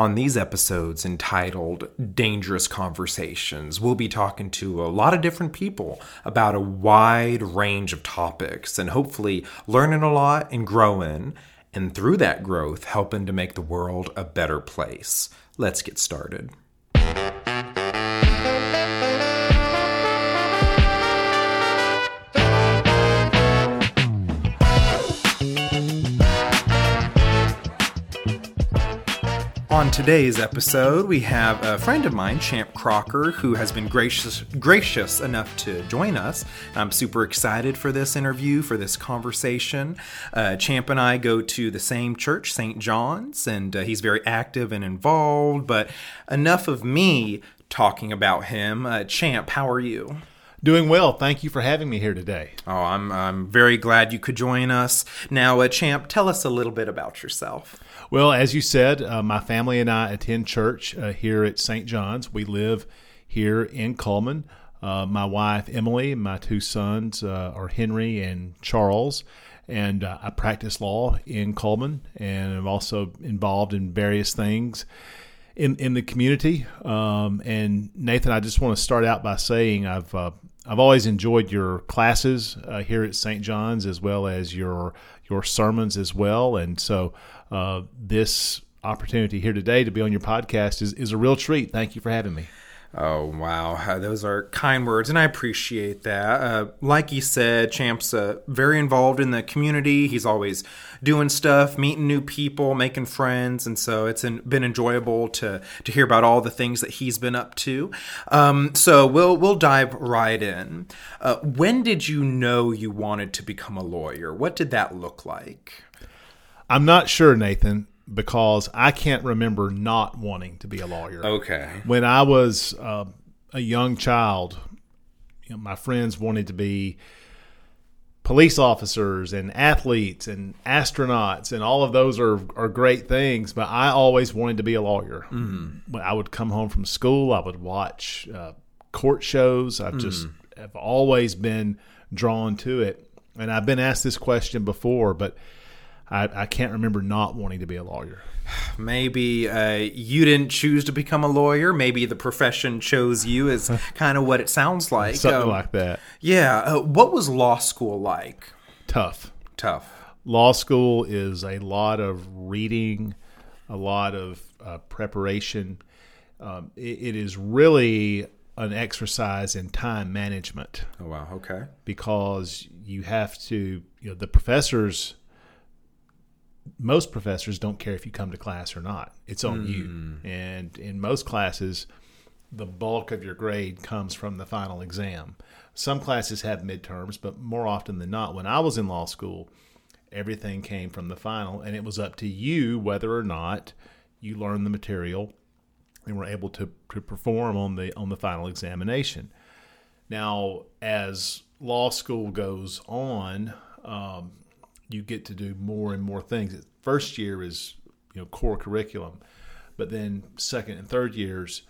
On these episodes entitled Dangerous Conversations, we'll be talking to a lot of different people about a wide range of topics and hopefully learning a lot and growing, and through that growth, helping to make the world a better place. Let's get started. Today's episode, we have a friend of mine, Champ Crocker, who has been gracious gracious enough to join us. I'm super excited for this interview, for this conversation. Uh, Champ and I go to the same church, St. John's, and uh, he's very active and involved. But enough of me talking about him. Uh, Champ, how are you? Doing well. Thank you for having me here today. Oh, I'm I'm very glad you could join us. Now, uh, Champ, tell us a little bit about yourself. Well, as you said, uh, my family and I attend church uh, here at St. John's. We live here in Cullman. Uh, my wife Emily, my two sons uh, are Henry and Charles, and uh, I practice law in Cullman and I'm also involved in various things in in the community. Um, and Nathan, I just want to start out by saying I've uh, I've always enjoyed your classes uh, here at St. John's as well as your your sermons as well, and so uh, this opportunity here today to be on your podcast is, is a real treat. Thank you for having me. Oh, wow. Those are kind words, and I appreciate that. Uh, like you said, Champ's uh, very involved in the community. He's always doing stuff, meeting new people, making friends, and so it's been enjoyable to, to hear about all the things that he's been up to. Um, so we'll, we'll dive right in. Uh, when did you know you wanted to become a lawyer? What did that look like? I'm not sure, Nathan because I can't remember not wanting to be a lawyer. Okay. When I was uh, a young child, you know, my friends wanted to be police officers and athletes and astronauts, and all of those are, are great things. But I always wanted to be a lawyer. Mm. When I would come home from school, I would watch uh, court shows. I've mm. just have always been drawn to it. And I've been asked this question before, but I, I can't remember not wanting to be a lawyer. Maybe uh, you didn't choose to become a lawyer. Maybe the profession chose you, is kind of what it sounds like. Something um, like that. Yeah. Uh, what was law school like? Tough. Tough. Law school is a lot of reading, a lot of uh, preparation. Um, it, it is really an exercise in time management. Oh wow! Okay. Because you have to, you know, the professors most professors don't care if you come to class or not. It's on mm. you. Hmm. And in most classes, the bulk of your grade comes from the final exam. Some classes have midterms, but more often than not, when I was in law school, everything came from the final, and it was up to you whether or not you learned the material and were able to, to perform on the on the final examination. Now, as law school goes on, um, you get to do more and more things. First year is you know core curriculum, but then second and third years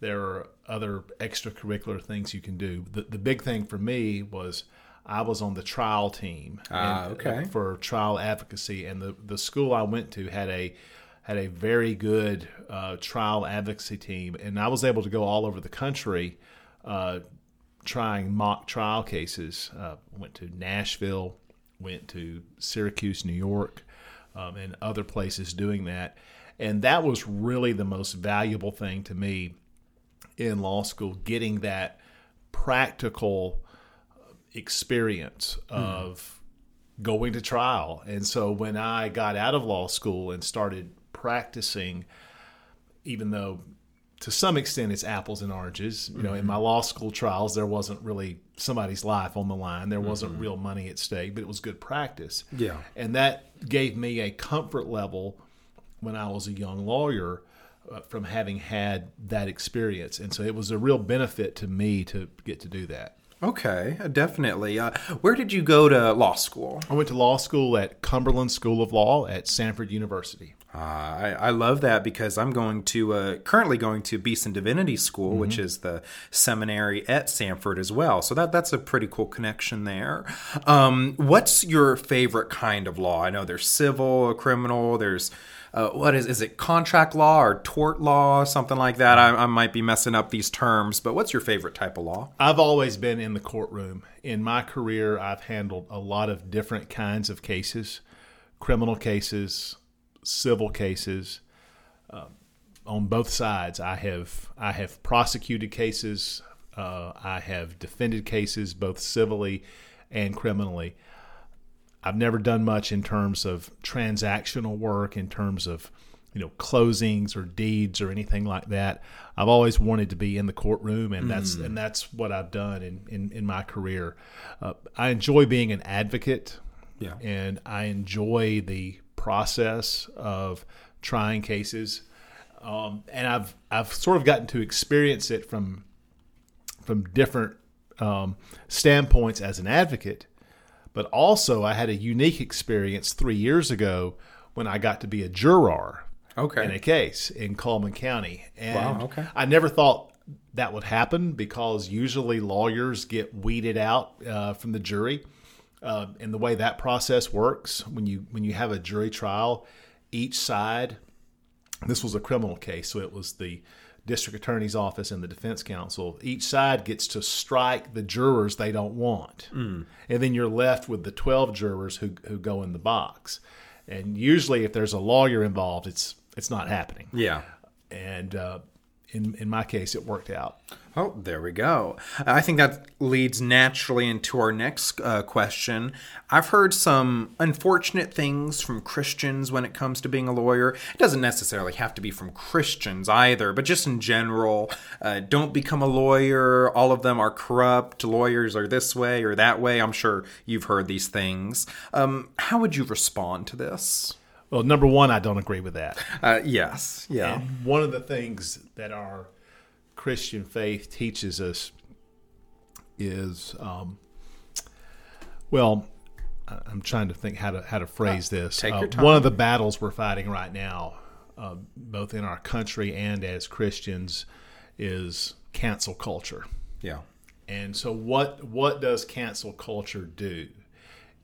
there are other extracurricular things you can do. The the big thing for me was I was on the trial team ah, okay. for trial advocacy, and the the school I went to had a had a very good uh, trial advocacy team, and I was able to go all over the country uh, trying mock trial cases. Uh, went to Nashville, went to Syracuse, New York, um, and other places doing that. And that was really the most valuable thing to me in law school, getting that practical experience hmm. of going to trial. And so when I got out of law school and started practicing, even though to some extent it's apples and oranges. You know, mm-hmm. in my law school trials, there wasn't really somebody's life on the line. There wasn't mm-hmm. real money at stake, but it was good practice. Yeah. And that gave me a comfort level when I was a young lawyer uh, from having had that experience. And so it was a real benefit to me to get to do that. Okay, definitely. Uh, where did you go to law school? I went to law school at Cumberland School of Law at Samford University. Uh, I, I, love that because I'm going to uh, currently going to Beeson Divinity School, mm-hmm. which is the seminary at Samford as well. So that that's a pretty cool connection there. Um, what's your favorite kind of law? I know there's civil, criminal, there's uh, what is is it contract law or tort law, something like that? I, I might be messing up these terms, but what's your favorite type of law? I've always been in the courtroom. In my career, I've handled a lot of different kinds of cases criminal cases, civil cases. Uh, on both sides, I have I have prosecuted cases. Uh, I have defended cases both civilly and criminally. I've never done much in terms of transactional work, in terms of you know closings or deeds or anything like that. I've always wanted to be in the courtroom, and that's and that's what I've done in in, in my career. Uh, I enjoy being an advocate, Yeah. and I enjoy the process of trying cases. Um, and I've I've sort of gotten to experience it from from different um, standpoints as an advocate, but also I had a unique experience three years ago when I got to be a juror Okay. in a case in Cullman County. And Wow, okay. I never thought that would happen because usually lawyers get weeded out uh, from the jury. Uh, and the way that process works, when you when you have a jury trial, each side, this was a criminal case, so it was the district attorney's office and the defense counsel. Each side gets to strike the jurors they don't want, and then you're left with the twelve jurors who who go in the box. And usually, if there's a lawyer involved, it's it's not happening. yeah. And uh, in in my case, it worked out. Oh, there we go. I think that leads naturally into our next uh, question. I've heard some unfortunate things from Christians when it comes to being a lawyer. It doesn't necessarily have to be from Christians either, but just in general, uh, don't become a lawyer. All of them are corrupt. Lawyers are this way or that way. I'm sure you've heard these things. Um, how would you respond to this? Well, number one, I don't agree with that. Uh, yes. Yeah. And one of the things that our Christian faith teaches us is, um, well, I'm trying to think how to how to phrase this. take Uh, your time. One of the battles we're fighting right now, uh, both in our country and as Christians, is cancel culture. Yeah. And so what what does cancel culture do?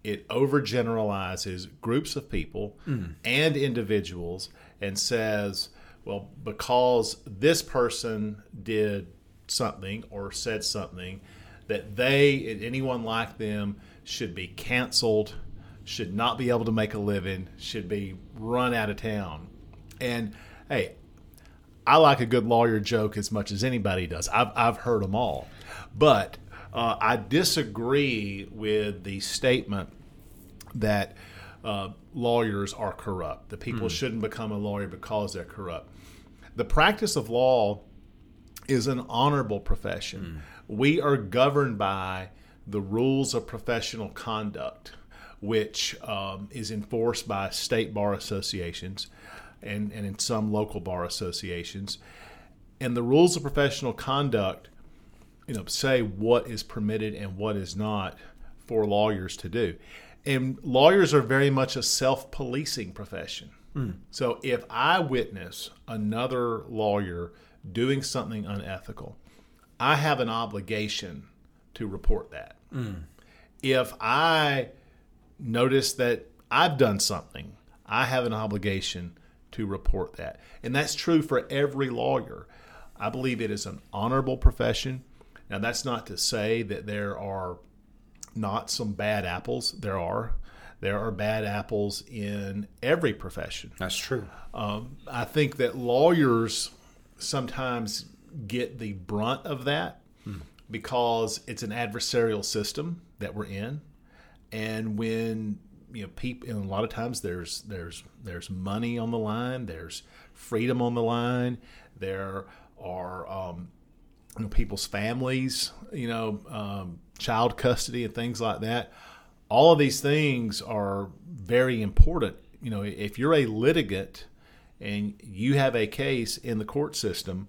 It overgeneralizes groups of people and individuals and says, well, because this person did something or said something that they and anyone like them should be canceled, should not be able to make a living, should be run out of town. And hey, I like a good lawyer joke as much as anybody does. I've, I've heard them all. But uh, I disagree with the statement that uh, lawyers are corrupt, that people shouldn't become a lawyer because they're corrupt. The practice of law is an honorable profession. We are governed by the rules of professional conduct, which um, is enforced by state bar associations and, and in some local bar associations. And the rules of professional conduct, you know, say what is permitted and what is not for lawyers to do. And lawyers are very much a self policing profession. Hmm. So if I witness another lawyer doing something unethical, I have an obligation to report that. Hmm. If I notice that I've done something, I have an obligation to report that. And that's true for every lawyer. I believe it is an honorable profession. Now, that's not to say that there are not some bad apples. There are. There are bad apples in every profession. That's true. Um, I think that lawyers sometimes get the brunt of that because it's an adversarial system that we're in, and when you know people, and a lot of times there's there's there's money on the line, there's freedom on the line, there are um, you know, people's families, you know, um, child custody and things like that. All of these things are very important. You know, if you're a litigant and you have a case in the court system,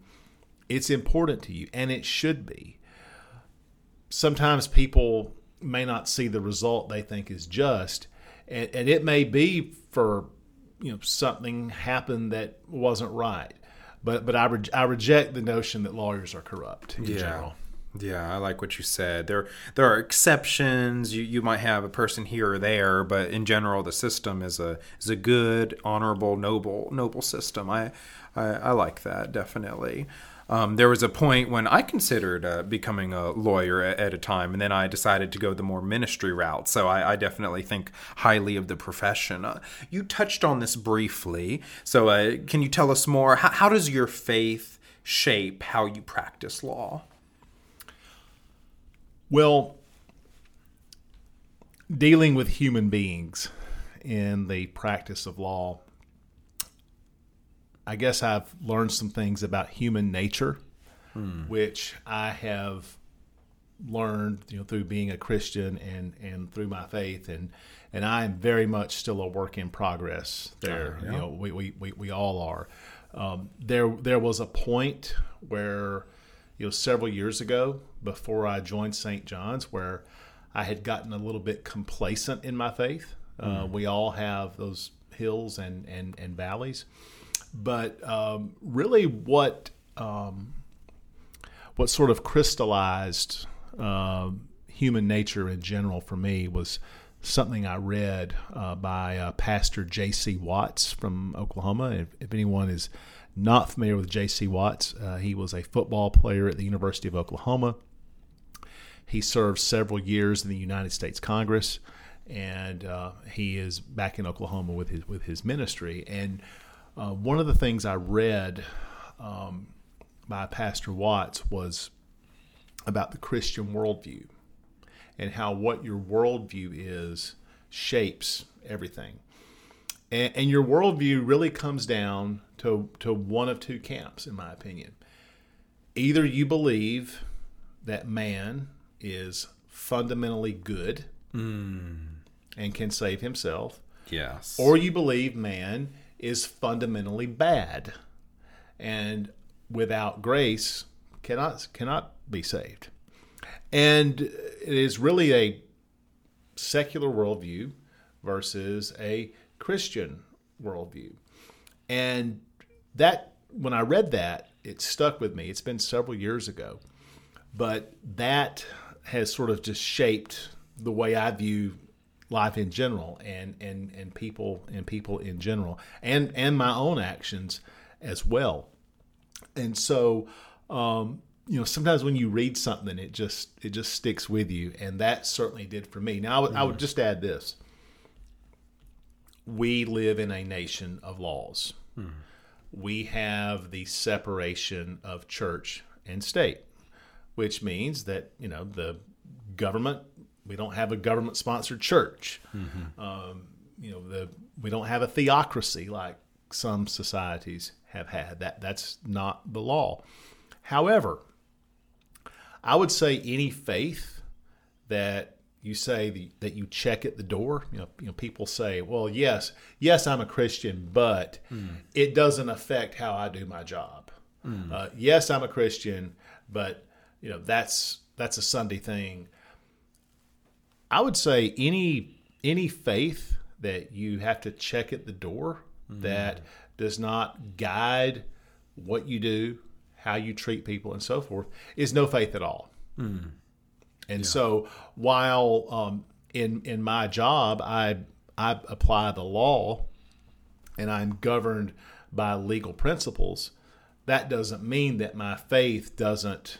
it's important to you, and it should be. Sometimes people may not see the result they think is just, and, and it may be for you know something happened that wasn't right. But but I, re- I reject the notion that lawyers are corrupt in Yeah. general. Yeah, I like what you said. There there are exceptions. You you might have a person here or there, but in general the system is a is a good, honorable, noble noble system. I I, I like that definitely. Um, there was a point when I considered uh, becoming a lawyer at, at, a time, and then I decided to go the more ministry route. So I, I definitely think highly of the profession. Uh, you touched on this briefly. So uh, can you tell us more? How, how does your faith shape how you practice law? Well, dealing with human beings in the practice of law, I guess I've learned some things about human nature, hmm. which I have learned, you know, through being a Christian and and through my faith, and and I am very much still a work in progress. There, yeah. you know, we we, we, we all are. Um, there there was a point where you know, several years ago before I joined St. John's, where I had gotten a little bit complacent in my faith. Uh, hmm. we all have those hills and, and, and valleys. But um, really, what um, what sort of crystallized uh, human nature in general for me was something I read uh, by uh, Pastor J.C. Watts from Oklahoma. If, if, anyone is not familiar with J.C. Watts, uh, he was a football player at the University of Oklahoma. He served several years in the United States Congress, and uh, he is back in Oklahoma with his with his ministry. And uh, one of the things I read um, by Pastor Watts was about the Christian worldview and how what your worldview is shapes everything. And, and your worldview really comes down to, to one of two camps, in my opinion. Either you believe that man is fundamentally good mm. and can save himself. Yes. Or you believe man is fundamentally bad and without grace cannot cannot be saved. And it is really a secular worldview versus a Christian worldview. And that, when I read that, it stuck with me. It's been several years ago. But that has sort of just shaped the way I view life in general and, and, and people and people in general and, and my own actions as well. And so um, you know sometimes when you read something it just it just sticks with you and that certainly did for me now I would, mm. I would mm-hmm. just add this we live in a nation of laws mm. we have the separation of church and state which means that you know the government we don't have a government sponsored church mm-hmm. um, you know the we don't have a theocracy like some societies have had that that's not the law however I would say any faith that you say the, that you check at the door. You know, you know, people say, "Well, yes, yes, I'm a Christian, but mm. it doesn't affect how I do my job." Mm. Uh, yes, I'm a Christian, but you know that's that's a Sunday thing. I would say any any faith that you have to check at the door mm. that does not guide what you do, how you treat people, and so forth, is no faith at all. Mm. And yeah. so, while um, in in my job, I I apply the law, and I'm governed by legal principles. That doesn't mean that my faith doesn't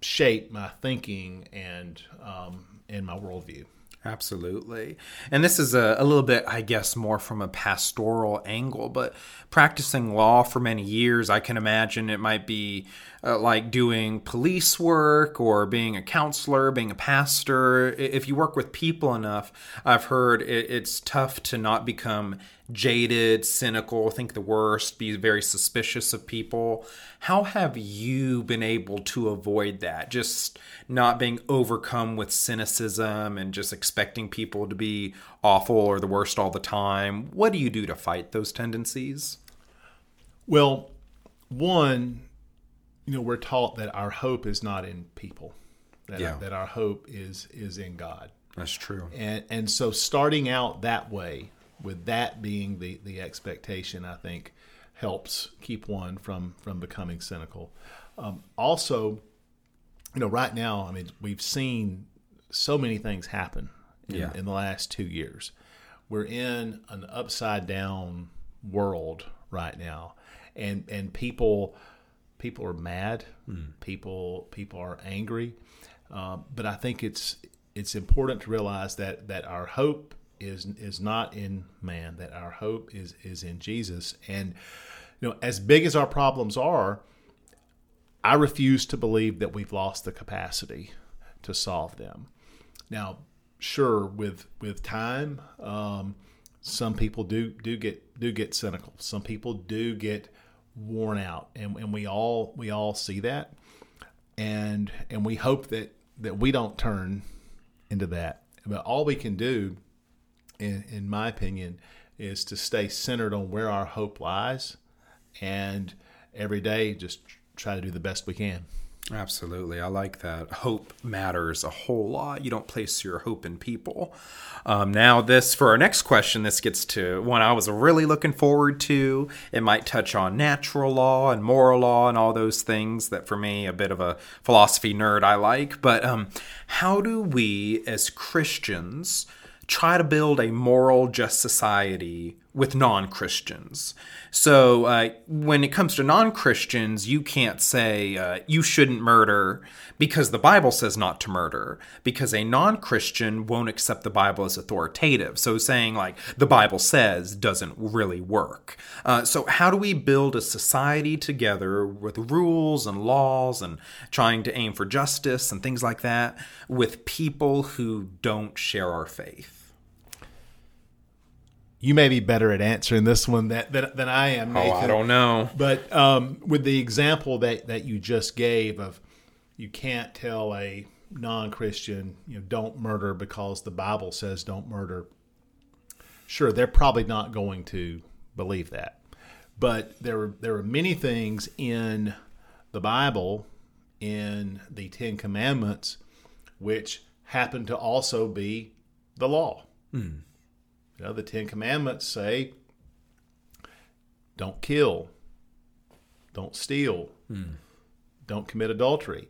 shape my thinking and um, and my worldview. Absolutely. And this is a, a, little bit, I guess, more from a pastoral angle, but practicing law for many years, I can imagine it might be uh, like doing police work or being a counselor, being a pastor. If you work with people enough, I've heard it, it's tough to not become jaded, cynical, think the worst, be very suspicious of people. How have you been able to avoid that? Just not being overcome with cynicism and just expecting people to be awful or the worst all the time. What do you do to fight those tendencies? Well, one, you know, we're taught that our hope is not in people. That, yeah. that our hope is is in God. That's true. And and so starting out that way, with that being the the expectation, I think helps keep one from from becoming cynical. Um, also, you know, right now, I mean, we've seen so many things happen in, Yeah. in the last two years. We're in an upside down world right now, and and people people are mad. People people are angry. Um, but I think it's it's important to realize that that our hope is is not in man. That our hope is is in Jesus. And you know, as big as our problems are, I refuse to believe that we've lost the capacity to solve them. Now, sure, with with time, um, some people do do get do get cynical. Some people do get worn out, and, and we all we all see that, and and we hope that that we don't turn into that. But all we can do, in in my opinion, is to stay centered on where our hope lies, and every day just try to do the best we can. Absolutely. I like that. Hope matters a whole lot. You don't place your hope in people. Um, now, this, for our next question, this gets to one I was really looking forward to. It might touch on natural law and moral law and all those things that, for me, a bit of a philosophy nerd I like. But um, how do we, as Christians, try to build a moral, just society with non Christians. So, uh, when it comes to non Christians, you can't say uh, you shouldn't murder because the Bible says not to murder, because a non Christian won't accept the Bible as authoritative. So, saying like the Bible says doesn't really work. Uh, so, how do we build a society together with rules and laws and trying to aim for justice and things like that with people who don't share our faith? You may be better at answering this one that, than, than I am. Nathan. Oh, I don't know. But um, with the example that, that you just gave of you can't tell a non-Christian, you know, don't murder because the Bible says don't murder. Sure, they're probably not going to believe that. But there are there are many things in the Bible, in the Ten Commandments, which happen to also be the law. You know, the Ten Commandments say, don't kill, don't steal, hmm. don't commit adultery.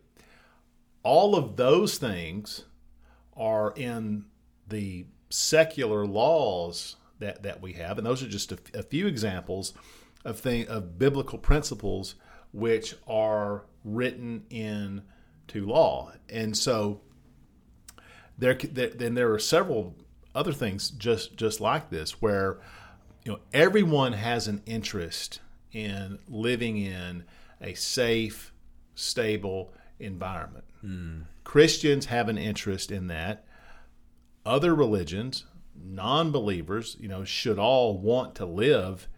All of those things are in the secular laws that, that we have, and those are just a, a few examples of thing of biblical principles which are written into law. And so there, there then there are several other things just just like this where you know everyone has an interest in living in a safe stable environment. Hmm. Christians have an interest in that. Other religions non-believers you know should all want to live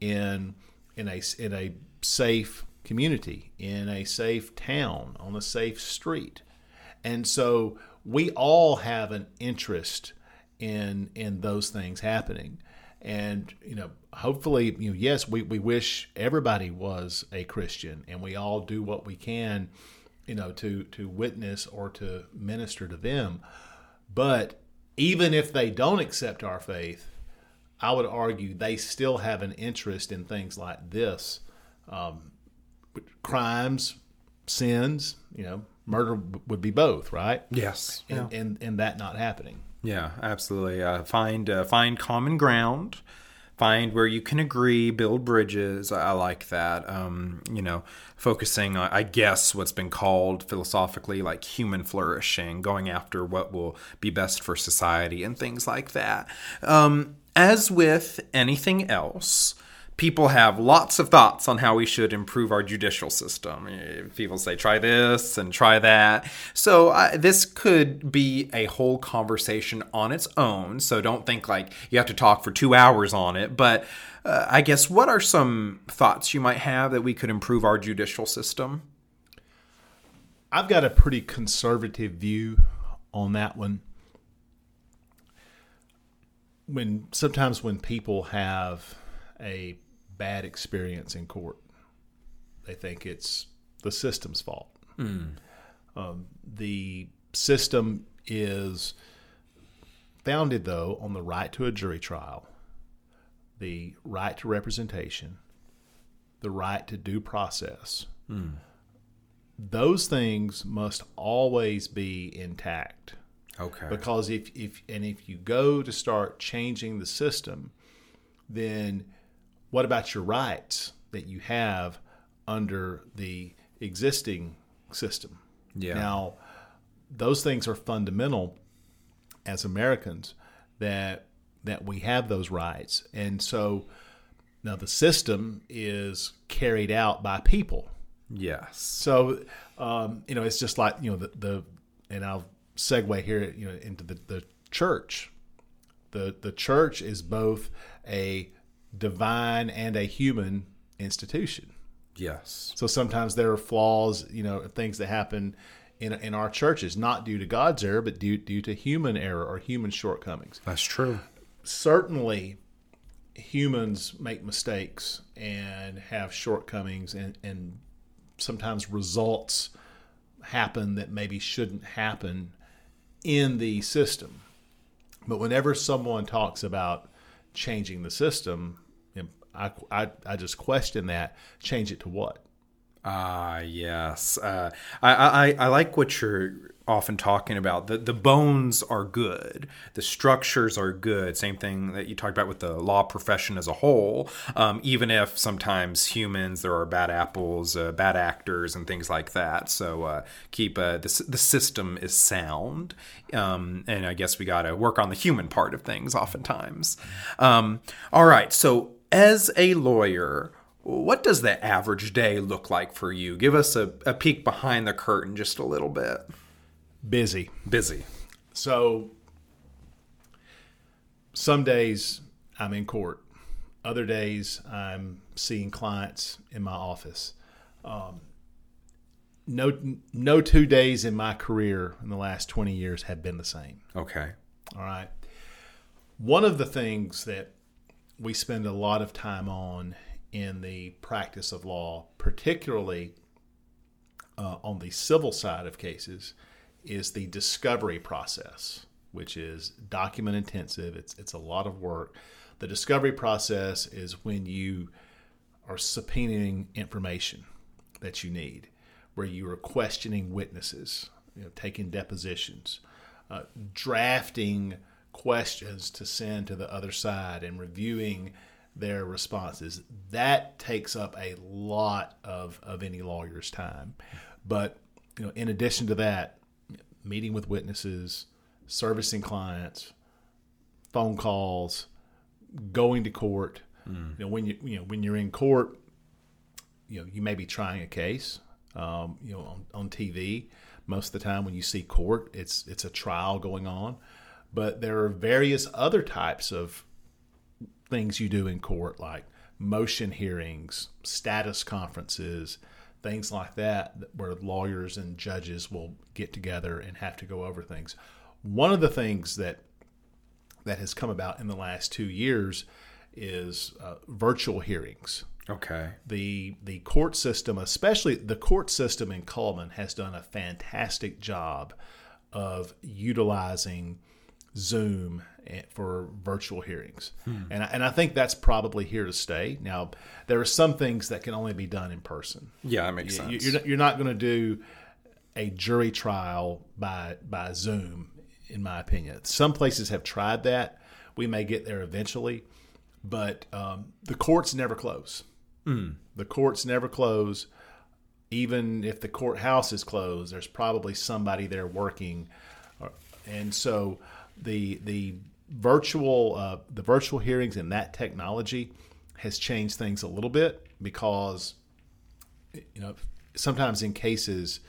in in a in a safe community in a safe town on a safe street. And so we all have an interest in in those things happening and you know hopefully you know yes we, we wish everybody was a christian and we all do what we can you know to to witness or to minister to them but even if they don't accept our faith i would argue they still have an interest in things like this um, crimes sins you know murder would be both right Yes. Yeah. and, and and that not happening Yeah, absolutely. Uh, find uh, find common ground. Find where you can agree. Build bridges. I, like that. Um, you know, focusing on, I guess, what's been called philosophically like human flourishing, going after what will be best for society and things like that. Um, as with anything else, people have lots of thoughts on how we should improve our judicial system. Eh, People say, try this and try that. So, uh, this could be a whole conversation on its own. So, don't think like you have to talk for two hours on it. But uh, I guess, what are some thoughts you might have that we could improve our judicial system? I've got a pretty conservative view on that one. When sometimes when people have a bad experience in court, they think it's the system's fault. Um, the system is founded, though, on the right to a jury trial, the right to representation, the right to due process, those things must always be intact. Okay. Because if, if and if you go to start changing the system, then what about your rights that you have under the existing system? Yeah. Now, those things are fundamental as Americans that that we have those rights, and so now the system is carried out by people. yes. So, um, you know, it's just like you know the, the and I'll segue here, you know, into the, the church. The the church is both a divine and a human institution. Yes. So sometimes there are flaws, you know, things that happen in in our churches, not due to God's error, but due due to human error or human shortcomings. That's true. Certainly, humans make mistakes and have shortcomings, and and sometimes results happen that maybe shouldn't happen in the system. But whenever someone talks about changing the system, I, I, I just question that. Change it to what? Ah, yes. Uh, I, I I like what you're often talking about. The the bones are good. The structures are good. Same thing that you talked about with the law profession as a whole. Um, even if sometimes humans there are bad apples, uh, bad actors, and things like that. So uh, keep uh, the the system is sound. Um, and I guess we got to work on the human part of things oftentimes. Um, all right. So as a lawyer what does the average day look like for you? Give us a, a peek behind the curtain just a little bit. Busy. Busy. So some days I'm in court. Other days I'm seeing clients in my office. Um, no, no two days in my career in the last 20 years have been the same. Okay. All right. One of the things that we spend a lot of time on in the practice of law, particularly uh, on the civil side of cases, is the discovery process, which is document intensive. It's it's a lot of work. The discovery process is when you are subpoenaing information that you need, where you are questioning witnesses, you know, taking depositions, uh, drafting questions to send to the other side, and reviewing their responses. That takes up a lot of, of any lawyer's time. But you know, in addition to that, meeting with witnesses, servicing clients, phone calls, going to court. Mm. You know, when you you know when you're in court, you know you may be trying a case. Um, you know, on, on TV, most of the time when you see court, it's it's a trial going on. But there are various other types of things you do in court, like motion hearings, status conferences, things like that, where lawyers and judges will get together and have to go over things. One of the things that that has come about in the last two years is uh, virtual hearings. Okay. The the court system, especially the court system in Cullman, has done a fantastic job of utilizing Zoom for virtual hearings. Hmm. And, I, and I think that's probably here to stay. Now, there are some things that can only be done in person. Yeah, that makes you, sense. You're not, you're not going to do a jury trial by, by Zoom, in my opinion. Some places have tried that. We may get there eventually, but um, the courts never close. Mm. The courts never close. Even if the courthouse is closed, there's probably somebody there working. And so the the virtual uh, the virtual hearings and that technology has changed things a little bit because you know sometimes in cases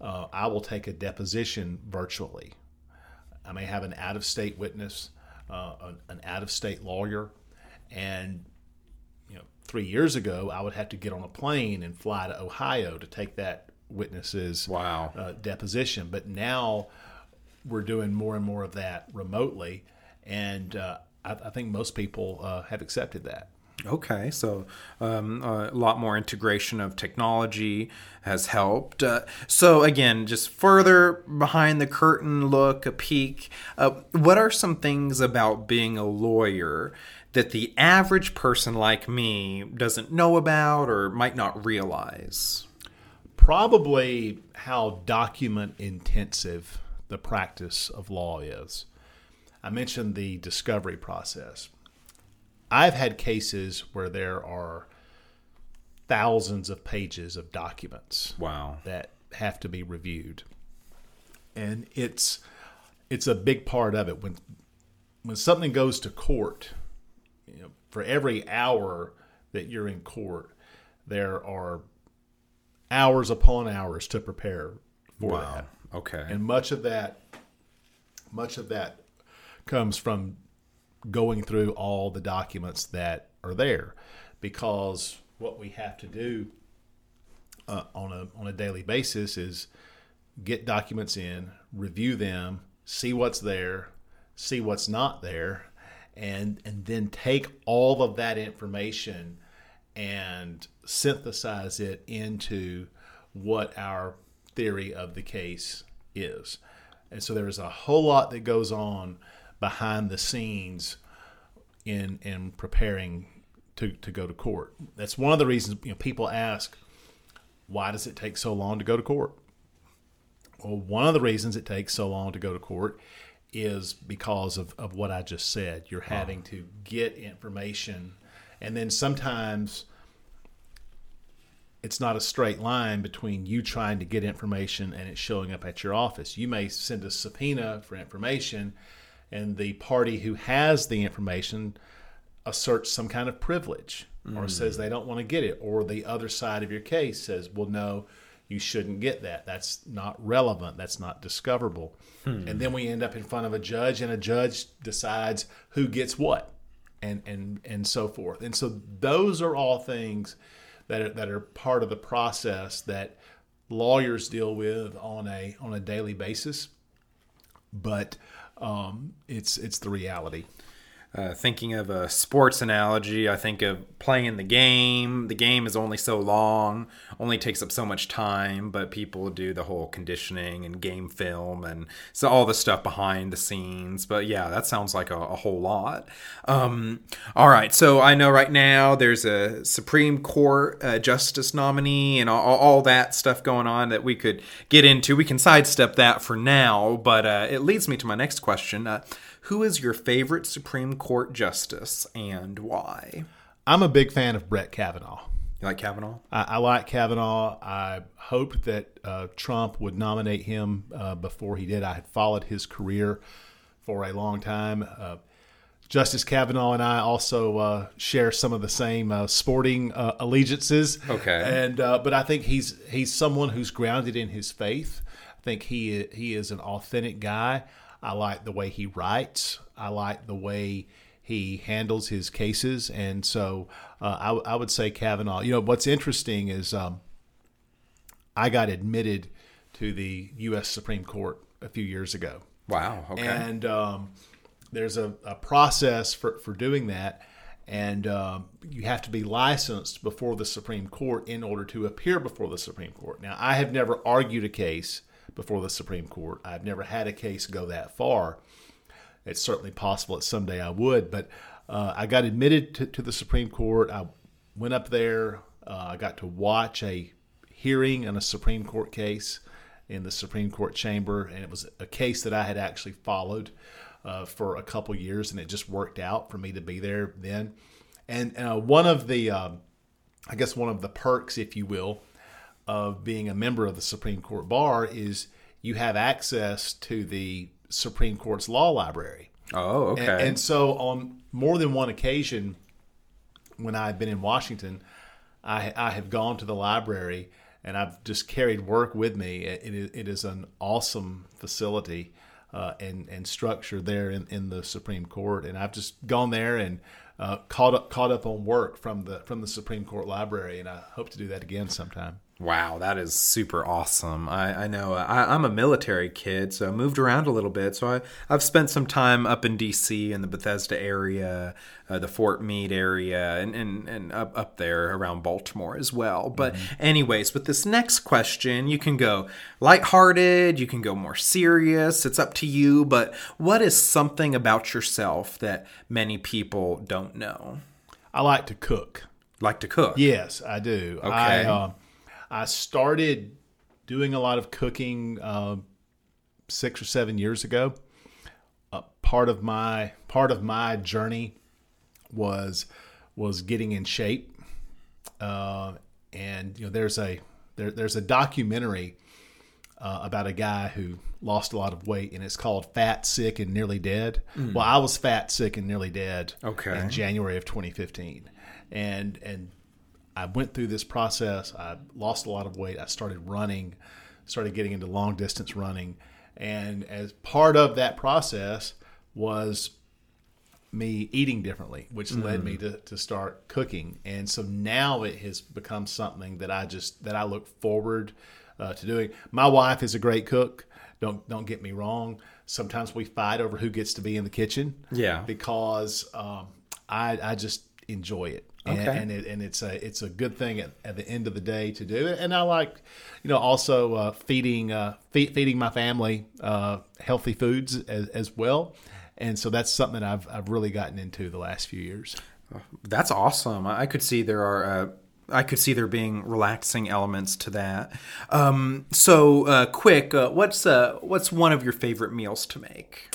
uh, I will take a deposition virtually. I may have an out of state witness, uh, an, an out of state lawyer, and you know three years ago I would have to get on a plane and fly to Ohio to take that witness's wow uh, deposition. But now we're doing more and more of that remotely, and uh, I, I, think most people uh, have accepted that. Okay, so um, a lot more integration of technology has helped. Uh, so, again, just further behind the curtain look, a peek. Uh, what are some things about being a lawyer that the average person like me doesn't know about or might not realize? probably how document intensive the practice of law is. I mentioned the discovery process. I've had cases where there are thousands of pages of documents Wow. that have to be reviewed. And it's it's a big part of it when when something goes to court, you know, for every hour that you're in court, there are hours upon hours to prepare for Wow. that. Okay. And much of that much of that comes from going through all the documents that are there because what we have to do uh, on a on a daily basis is get documents in, review them, see what's there, see what's not there, and and then take all of that information and synthesize it into what our theory of the case is. And so there's a whole lot that goes on behind the scenes in in preparing to, to go to court. That's one of the reasons you know people ask, why does it take so long to go to court? Well, one of the reasons it takes so long to go to court is because of, of what I just said. You're having to get information, and then sometimes it's not a straight line between you trying to get information and it showing up at your office. You may send a subpoena for information, and the party who has the information asserts some kind of privilege or mm. says they don't want to get it, or the other side of your case says, well, no, you shouldn't get that. That's not relevant. That's not discoverable. Hmm. And then we end up in front of a judge, and a judge decides who gets what, and and and so forth. And so those are all things that are, that are part of the process that lawyers deal with on a on a daily basis. But um, it's it's the reality. Uh, thinking of a sports analogy, I think of playing the game. The game is only so long, only takes up so much time, but people do the whole conditioning and game film and so all the stuff behind the scenes. But yeah, that sounds like a, a whole lot. Um, all right, so I know right now there's a Supreme Court uh, justice nominee and all, all that stuff going on that we could get into. We can sidestep that for now, but uh, it leads me to my next question. Who is your favorite Supreme Court justice and why? I'm a big fan of Brett Kavanaugh. You like Kavanaugh? I, I like Kavanaugh. I hoped that uh, Trump would nominate him uh, before he did. I had followed his career for a long time. Uh, Justice Kavanaugh and I also uh, share some of the same uh, sporting uh, allegiances. Okay. and uh, but I think he's he's someone who's grounded in his faith. I think he he is an authentic guy. I like the way he writes. I like the way he handles his cases, and so uh, I, I would say Kavanaugh. You know what's interesting is um, I got admitted to the U.S. Supreme Court a few years ago. Wow. Okay. And um, there's a, a process for, for doing that. And um, you have to be licensed before the Supreme Court in order to appear before the Supreme Court. Now, I have never argued a case before the Supreme Court, I've never had a case go that far. It's certainly possible that someday I would, but uh, I got admitted to, to the Supreme Court. I went up there. Uh, I got to watch a hearing in a Supreme Court case in the Supreme Court chamber, and it was a case that I had actually followed uh, for a couple years, and it just worked out for me to be there then. And uh, one of the, um, I guess, one of the perks, if you will, of being a member of the Supreme Court bar is you have access to the Supreme Court's law library. oh, okay. And, and so, on more than one occasion, when I've been in Washington, I, I have gone to the library and I've just carried work with me. It, it, is, an awesome facility uh, and, and structure there in, in the Supreme Court. And I've just gone there and uh, caught up caught up on work from the from the Supreme Court library, and I hope to do that again sometime. Wow, that is super awesome. I, I know uh, I, I'm a military kid, so I moved around a little bit. So I, I've spent some time up in D.C. in the Bethesda area, uh, the Fort Meade area, and, and, and up, up there around Baltimore as well. But, anyways, with this next question, you can go lighthearted, you can go more serious. It's up to you. But what is something about yourself that many people don't know? I like to cook. Like to cook? Yes, I do. Okay. I, uh, I started doing a lot of cooking uh, six or seven years ago. Uh, part of my part of my journey was was getting in shape, uh, and you know there's a there, there's a documentary uh, about a guy who lost a lot of weight, and it's called "Fat, Sick, and Nearly Dead." Mm. Well, I was fat, sick, and nearly dead. Okay. In January of 2015, and and I went through this process. I lost a lot of weight. I started running, started getting into long distance running, and as part of that process was me eating differently, which mm. led me mm. to, to start cooking. And so now it has become something that I just that I look forward uh, to doing. My wife is a great cook. Don't don't get me wrong. Sometimes we fight over who gets to be in the kitchen. Yeah, because um, I I just enjoy it. Okay. And, and, it, and it's a it's a good thing at, at the end of the day to do it. And I like, you know, also uh, feeding uh, feed, feeding my family uh, healthy foods as, as well. And so that's something I've I've really gotten into the last few years. That's awesome. I could see there are uh, I could see there being relaxing elements to that. Um, so, uh, quick, uh, what's uh, what's one of your favorite meals to make?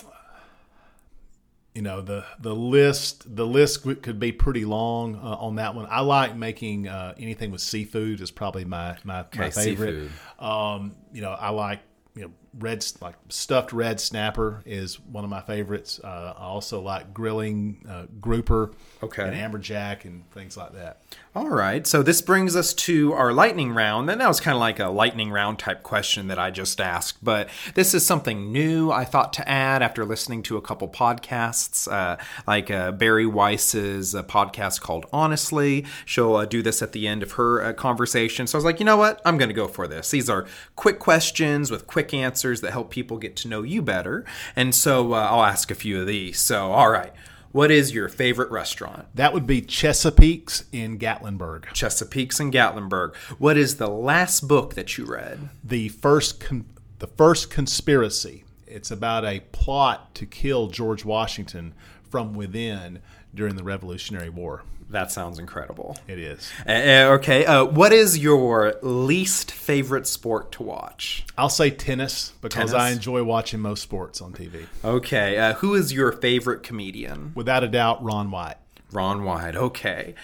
You know the the list the list could be pretty long uh, on that one. I like making uh, anything with seafood is probably my my, okay, my favorite. Um, you know I like you know red like stuffed red snapper is one of my favorites. Uh, I also like grilling uh, grouper, okay, and amberjack and things like that. All right, so this brings us to our lightning round, and that was kind of like a lightning round type question that I just asked, but this is something new I thought to add after listening to a couple podcasts, uh, like uh, Bari Weiss's uh, podcast called Honestly. She'll uh, do this at the end of her conversation, so I was like, you know what, I'm going to go for this. These are quick questions with quick answers answers that help people get to know you better. And so uh, I'll ask a few of these. So, all right. What is your favorite restaurant? That would be Chesapeake's in Gatlinburg. Chesapeake's in Gatlinburg. What is the last book that you read? The first con- the first conspiracy. It's about a plot to kill George Washington from within during the Revolutionary War. That sounds incredible. It is. Uh, okay. Uh, what is your least favorite sport to watch? I'll say tennis because tennis? I enjoy watching most sports on TV. Okay. Uh, who is your favorite comedian? Without a doubt, Ron White. Ron White. Okay.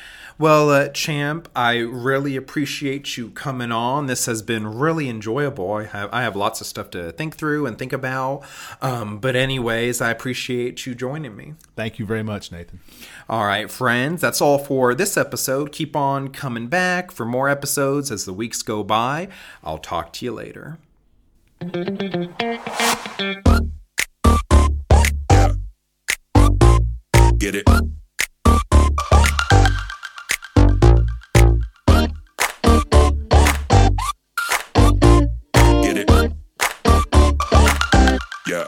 Well, uh, Champ, I really appreciate you coming on. This has been really enjoyable. I have I have lots of stuff to think through and think about. Um, but anyways, I appreciate you joining me. Thank you very much, Nathan. All right, friends, that's all for this episode. Keep on coming back for more episodes as the weeks go by. I'll talk to you later. Get it. Yeah.